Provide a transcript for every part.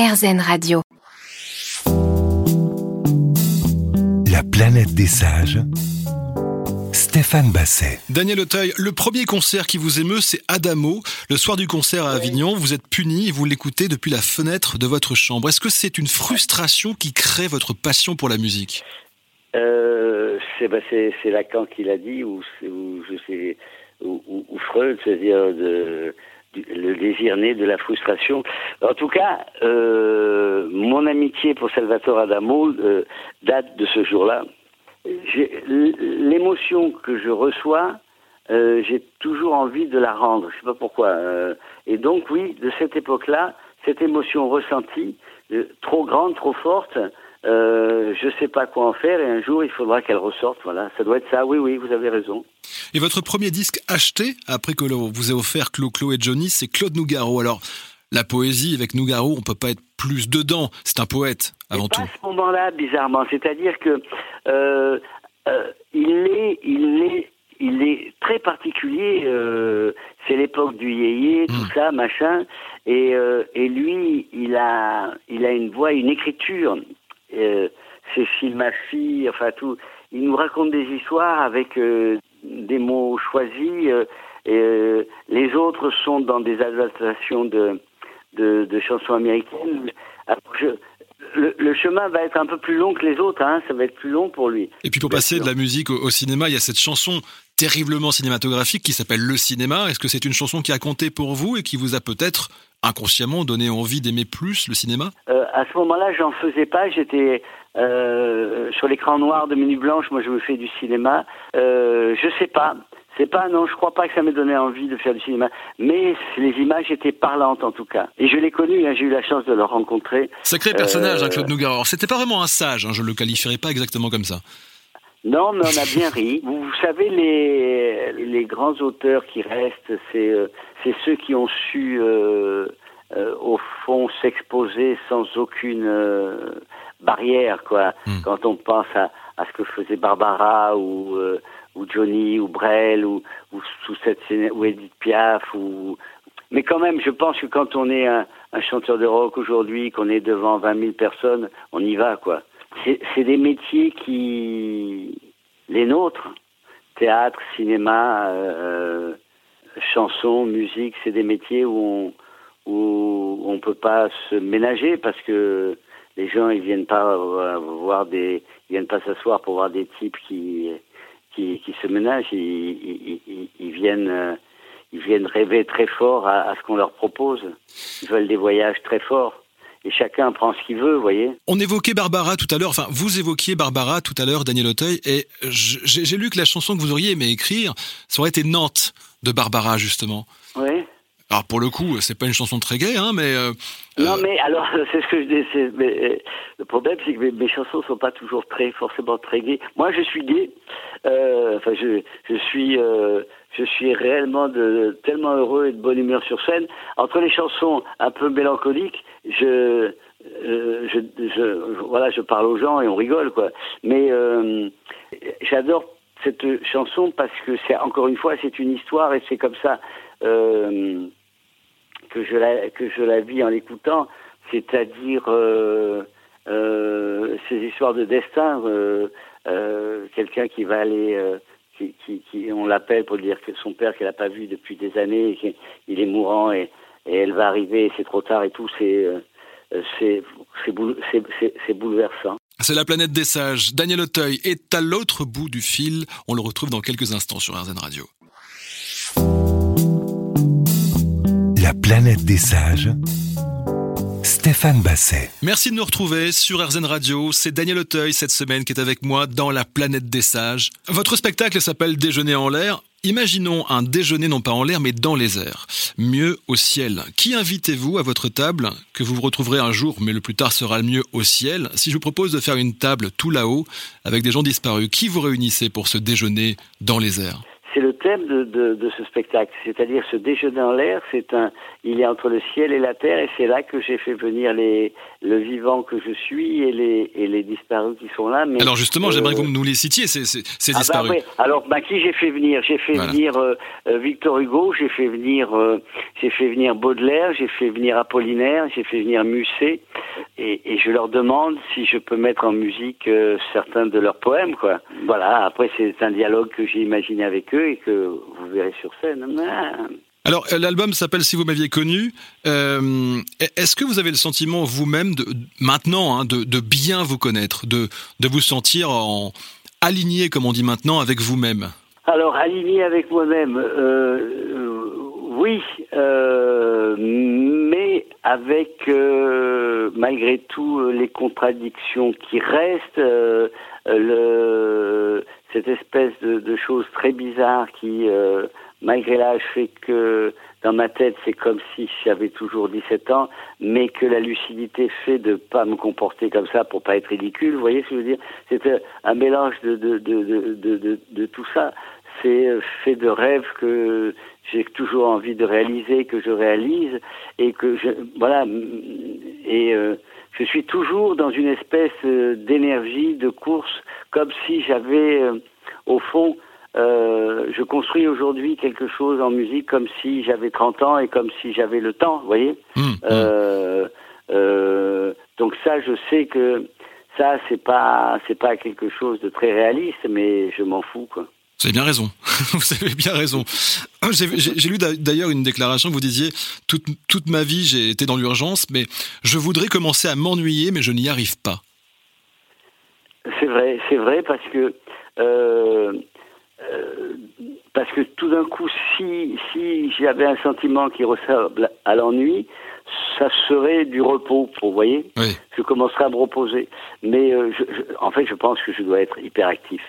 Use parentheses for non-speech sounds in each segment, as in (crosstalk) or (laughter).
RZN Radio. La planète des sages. Stéphane Basset. Daniel Auteuil, le premier concert qui vous émeut, c'est Adamo. Le soir du concert à Avignon, vous êtes puni et vous l'écoutez depuis la fenêtre de votre chambre. Est-ce que c'est une frustration qui crée votre passion pour la musique? Euh, bah, c'est, Lacan qui l'a dit, ou, ou, je sais, ou, ou Freud, c'est-à-dire de, le désir né de la frustration. En tout cas, euh, mon amitié pour Salvatore Adamo euh, date de ce jour-là. L'émotion que je reçois, euh, j'ai toujours envie de la rendre. Je ne sais pas pourquoi. et donc, oui, de cette époque-là, cette émotion ressentie, trop grande, trop forte, euh, je sais pas quoi en faire et un jour il faudra qu'elle ressorte. Voilà, ça doit être ça. Oui, oui, vous avez raison. Et votre premier disque acheté après que vous ait offert Clo Clo et Johnny, c'est Claude Nougaro. Alors la poésie avec Nougaro, on peut pas être plus dedans. C'est un poète avant tout. à ce moment-là, bizarrement, c'est-à-dire que euh, euh, il est, il est, il est très particulier. Euh, c'est l'époque du yéyé, tout hmm. ça, machin. Et, euh, et lui, il a, il a une voix, une écriture euh, Cécile, ma fille, enfin tout. Il nous raconte des histoires avec euh, des mots choisis. Euh, et, les autres sont dans des adaptations de, de, chansons américaines. le, chemin va être un peu plus long que les autres, hein, ça va être plus long pour lui. Et puis pour passer de la musique au, cinéma, il y a cette chanson terriblement cinématographique qui s'appelle Le Cinéma. Est-ce que c'est une chanson qui a compté pour vous et qui vous a peut-être inconsciemment donné envie d'aimer plus le cinéma? Euh, À ce moment-là, j'en faisais pas. J'étais euh, sur l'écran noir de Minute Blanche. Moi, je me fais du cinéma. Euh, je sais pas. C'est pas, non, je crois pas que ça m'ait donné envie de faire du cinéma. Mais les images étaient parlantes en tout cas. Et je l'ai connu, hein, j'ai eu la chance de le rencontrer. Sacré personnage, hein, Claude Nougaro. C'était pas vraiment un sage, hein, je le qualifierais pas exactement comme ça. Non, mais on a bien ri. Vous, savez, les, les grands auteurs qui restent, c'est euh, c'est ceux qui ont su, euh, euh, au fond, s'exposer sans aucune euh, barrière, quoi. Hmm. Quand on pense à, à, ce que faisait Barbara ou euh, ou Johnny ou Brel ou ou sous cette ou Edith Piaf ou mais quand même, je pense que quand on est un, un chanteur de rock aujourd'hui, qu'on est devant 20 000 personnes, on y va, quoi c'est des métiers qui, les nôtres, théâtre, cinéma, euh, chanson, musique, c'est des métiers où on où on peut pas se ménager parce que les gens ils viennent pas voir des ils viennent pas s'asseoir pour voir des types qui qui, qui se ménagent. Ils, ils, ils, viennent ils viennent rêver très fort à ce qu'on leur propose. Ils veulent des voyages très forts et chacun prend ce qu'il veut, vous voyez. On évoquait Barbara tout à l'heure, enfin vous évoquiez Barbara tout à l'heure, Daniel Auteuil, et j'ai lu que la chanson que vous auriez aimé écrire, ça aurait été Nantes de Barbara justement. Oui. Alors pour le coup, c'est pas une chanson très gaie, hein, mais. Euh, non, mais alors (laughs) c'est ce que je dis. Mais, euh, le problème, c'est que mes, mes, chansons sont pas toujours très forcément très gaies. Moi, je suis gay. Euh, enfin, je, je suis euh, je suis réellement de, tellement heureux et de bonne humeur sur scène. Entre les chansons un peu mélancoliques, je, euh, je, je, voilà, je parle aux gens et on rigole, quoi. Mais euh, j'adore cette chanson parce que c'est encore une fois, c'est une histoire et c'est comme ça euh, que je la que je la vis en l'écoutant, c'est-à-dire euh, euh, ces histoires de destin. quelqu'un qui va aller qui, on l'appelle pour dire que son père qu'elle n'a pas vu depuis des années, il est mourant et, elle va arriver, c'est trop tard et tout, c'est euh, c'est bouleversant. C'est la planète des sages. Daniel Auteuil est à l'autre bout du fil. On le retrouve dans quelques instants sur RZN Radio. La planète des sages Stéphane Basset. Merci de nous retrouver sur RZN Radio. C'est Daniel Auteuil cette semaine qui est avec moi dans La planète des sages. Votre spectacle s'appelle Déjeuner en l'air. Imaginons un déjeuner non pas en l'air mais dans les airs. Mieux au ciel. Qui invitez-vous à votre table que vous vous retrouverez un jour mais le plus tard sera le mieux au ciel? Si je vous propose de faire une table tout là-haut avec des gens disparus, qui vous réunissez pour ce déjeuner dans les airs? C'est le thème de, de, de ce spectacle, c'est-à-dire ce déjeuner en l'air, c'est un, il est entre le ciel et la terre, et c'est là que j'ai fait venir les, le vivant que je suis et les, et les disparus qui sont là. Mais, Alors justement, j'aimerais que vous nous les citiez, ces, ces, ces ah bah disparus. Bah Alors, bah, qui j'ai fait venir? J'ai fait venir euh, euh, Victor Hugo, j'ai fait venir, euh, j'ai fait venir Baudelaire, j'ai fait venir Apollinaire, j'ai fait venir Musset, et, et, je leur demande si je peux mettre en musique certains de leurs poèmes, quoi. Voilà. Après, c'est un dialogue que j'ai imaginé avec eux et que vous verrez sur scène. Alors, l'album s'appelle Si vous m'aviez connu. Euh, Est-ce que vous avez le sentiment vous-même, de, maintenant, hein, de, de, bien vous connaître, de, de vous sentir en, aligné, comme on dit maintenant, avec vous-même? Alors, aligné avec moi-même, euh, oui, euh, mais avec malgré tout les contradictions qui restent, le, cette espèce de, de chose très bizarre qui malgré l'âge, fait que dans ma tête, c'est comme si j'avais toujours 17 ans, mais que la lucidité fait de pas me comporter comme ça pour pas être ridicule. Vous voyez ce que je veux dire? C'est un mélange de, de, de, de, de tout ça. C'est fait de rêves que j'ai toujours envie de réaliser, que je réalise, et que je voilà. Et euh, je suis toujours dans une espèce euh, d'énergie de course, comme si j'avais euh, au fond euh, je construis aujourd'hui quelque chose en musique comme si j'avais 30 ans et comme si j'avais le temps, vous voyez? Mmh, mmh. euh, Donc ça, je sais que ça, c'est pas, c'est pas quelque chose de très réaliste, mais je m'en fous, quoi. Vous avez bien raison. (laughs) vous avez bien raison. (clears throat) J'ai lu d'ailleurs une déclaration. Vous disiez toute, toute ma vie j'ai été dans l'urgence, mais je voudrais commencer à m'ennuyer, mais je n'y arrive pas. C'est vrai, c'est vrai parce que euh, euh, parce que tout d'un coup, si, si j'avais un sentiment qui ressemble à l'ennui, ça serait du repos, vous voyez? Je commencerai à me reposer. Mais euh, je, en fait, je pense que je dois être hyperactif.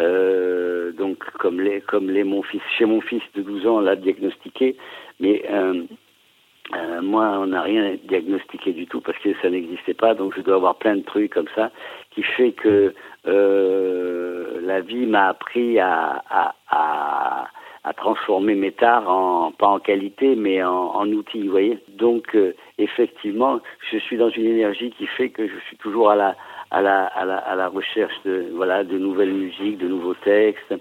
Euh, donc, comme les, comme les, mon fils, chez mon fils de 12 ans, l'a diagnostiqué. Mais euh, euh, moi, on n'a rien diagnostiqué du tout parce que ça n'existait pas, donc je dois avoir plein de trucs comme ça qui fait que euh, la vie m'a appris à, à, transformer mes tares en pas en qualité mais en, en outils, vous voyez. Donc effectivement, je suis dans une énergie qui fait que je suis toujours à la à la, à la, à la recherche de voilà de nouvelles musiques, de nouveaux textes,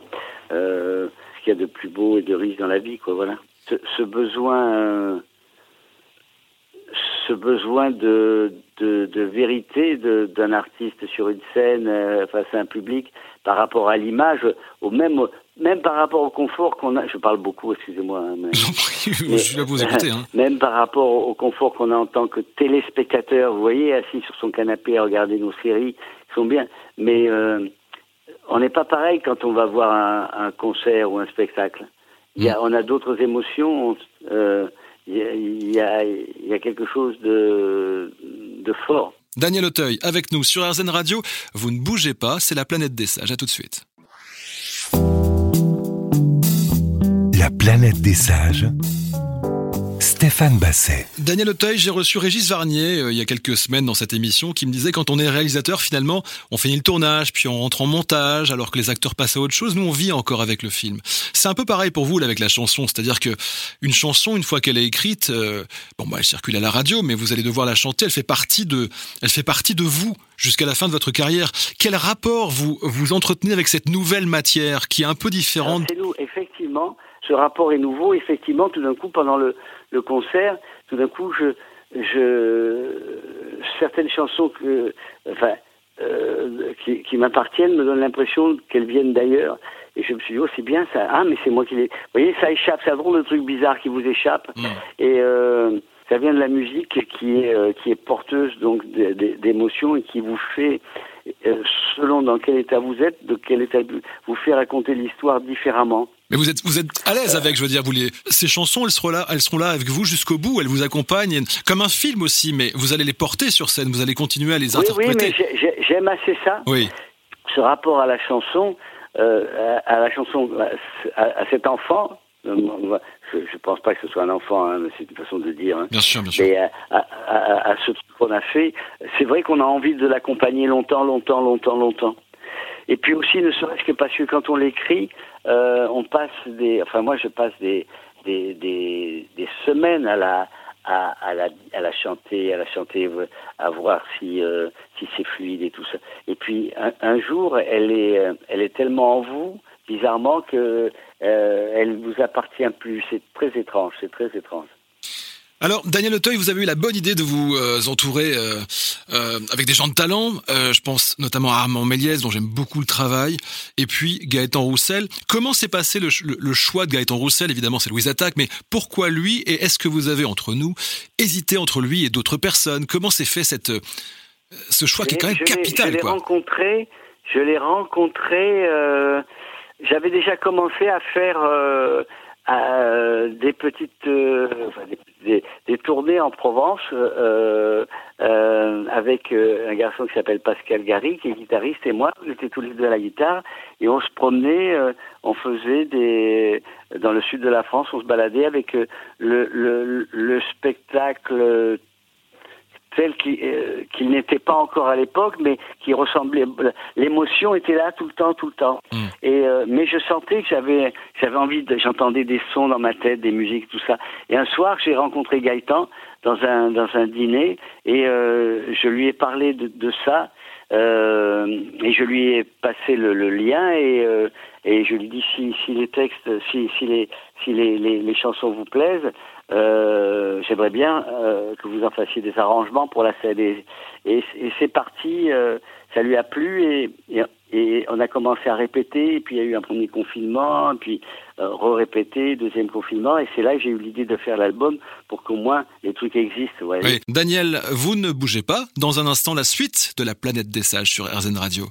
euh, ce qu'il y a de plus beau et de riche dans la vie, quoi. Voilà. Ce, ce besoin ce besoin de, de, de vérité d'un artiste sur une scène euh, face à un public par rapport à l'image, ou même, même par rapport au confort qu'on a. Je parle beaucoup, excusez-moi. Hein, mais, je suis là pour vous écouter. Hein. (laughs) Même par rapport au confort qu'on a en tant que téléspectateur, vous voyez, assis sur son canapé à regarder nos séries, qui sont bien. Mais euh, on n'est pas pareil quand on va voir un, un concert ou un spectacle. Il y a. On a d'autres émotions. Euh, il y a, y a, quelque chose de, de fort. Daniel Auteuil, avec nous sur RZN Radio. Vous ne bougez pas, c'est la planète des sages. À tout de suite. La planète des sages Stéphane Basset. Daniel Auteuil, j'ai reçu Régis Varnier euh, il y a quelques semaines dans cette émission qui me disait quand on est réalisateur, finalement, on finit le tournage, puis on rentre en montage, alors que les acteurs passent à autre chose. Nous, on vit encore avec le film. C'est un peu pareil pour vous là, avec la chanson, c'est-à-dire que une chanson, une fois qu'elle est écrite, euh, bon, bah, elle circule à la radio, mais vous allez devoir la chanter. Elle fait partie de, elle fait partie de vous jusqu'à la fin de votre carrière. Quel rapport vous vous entretenez avec cette nouvelle matière qui est un peu différente? C'est nous, effectivement. Ce rapport est nouveau. Effectivement, tout d'un coup, pendant le le concert, tout d'un coup, je, je, certaines chansons que, enfin, euh, qui, qui m'appartiennent me donnent l'impression qu'elles viennent d'ailleurs. Et je me suis dit, oh, c'est bien ça. Ah, mais c'est moi qui les. Vous voyez, ça échappe. C'est un drôle de truc bizarre qui vous échappe. Mm. Et euh, ça vient de la musique qui est, euh, qui est porteuse donc d'émotions et qui vous fait, selon dans quel état vous êtes, de quel état vous fait raconter l'histoire différemment. Mais vous êtes, vous êtes à l'aise avec, je veux dire, vous les, ces chansons, elles seront là, elles seront là avec vous jusqu'au bout, elles vous accompagnent, comme un film aussi, mais vous allez les porter sur scène, vous allez continuer à les interpréter. Oui, mais j'aime assez ça. Oui. Ce rapport à la chanson, euh, à, la chanson, à, cet enfant, euh, je ne pense pas que ce soit un enfant, hein, c'est une façon de dire. Hein. Bien sûr, bien sûr. Mais à, à, à ce truc qu'on a fait, c'est vrai qu'on a envie de l'accompagner longtemps, longtemps, longtemps, longtemps. Et puis aussi, ne serait-ce que parce que quand on l'écrit, on passe des, enfin moi je passe des des, des, des semaines à la à, à, la, à la chanter, à la chanter, à voir si, euh, si c'est fluide et tout ça. Et puis un, un, jour, elle est, elle est tellement en vous, bizarrement, que euh, elle vous appartient plus. C'est très étrange, c'est très étrange. Alors, Daniel Auteuil, vous avez eu la bonne idée de vous euh, entourer euh, euh, avec des gens de talent. je pense notamment à Armand Méliès, dont j'aime beaucoup le travail, et puis Gaëtan Roussel. Comment s'est passé le, le, choix de Gaëtan Roussel? Évidemment, c'est Louise Attaque, mais pourquoi lui? Et est-ce que vous avez, entre nous, hésité entre lui et d'autres personnes? Comment s'est fait cette, ce choix qui est quand même capital Je l'ai rencontré, je l'ai rencontré, j'avais déjà commencé à faire euh, des petites euh, des, des, tournées en Provence euh, euh avec un garçon qui s'appelle Pascal Gary qui est guitariste et moi on était tous les deux à la guitare et on se promenait on faisait des dans le sud de la France on se baladait avec le, le, le spectacle tel euh, qu'il n'était pas encore à l'époque, mais qui ressemblait. L'émotion était là tout le temps, tout le temps. Mm. Et euh, mais je sentais que j'avais j'avais envie. De, j'entendais des sons dans ma tête, des musiques, tout ça. Et un soir, j'ai rencontré Gaëtan dans un dans un dîner et euh, je lui ai parlé de, de ça. et je lui ai passé le, le lien et et je lui dis si, si les textes, si, si, les, si les, les, les chansons vous plaisent, euh, j'aimerais bien euh, que vous en fassiez des arrangements pour la scène. Et, c'est parti, euh, ça lui a plu et, on a commencé à répéter. Et puis il y a eu un premier confinement, puis euh, re-répéter, deuxième confinement. Et c'est là que j'ai eu l'idée de faire l'album pour qu'au moins les trucs existent. Oui. Daniel, vous ne bougez pas. Dans un instant, la suite de la planète des sages sur RZN Radio.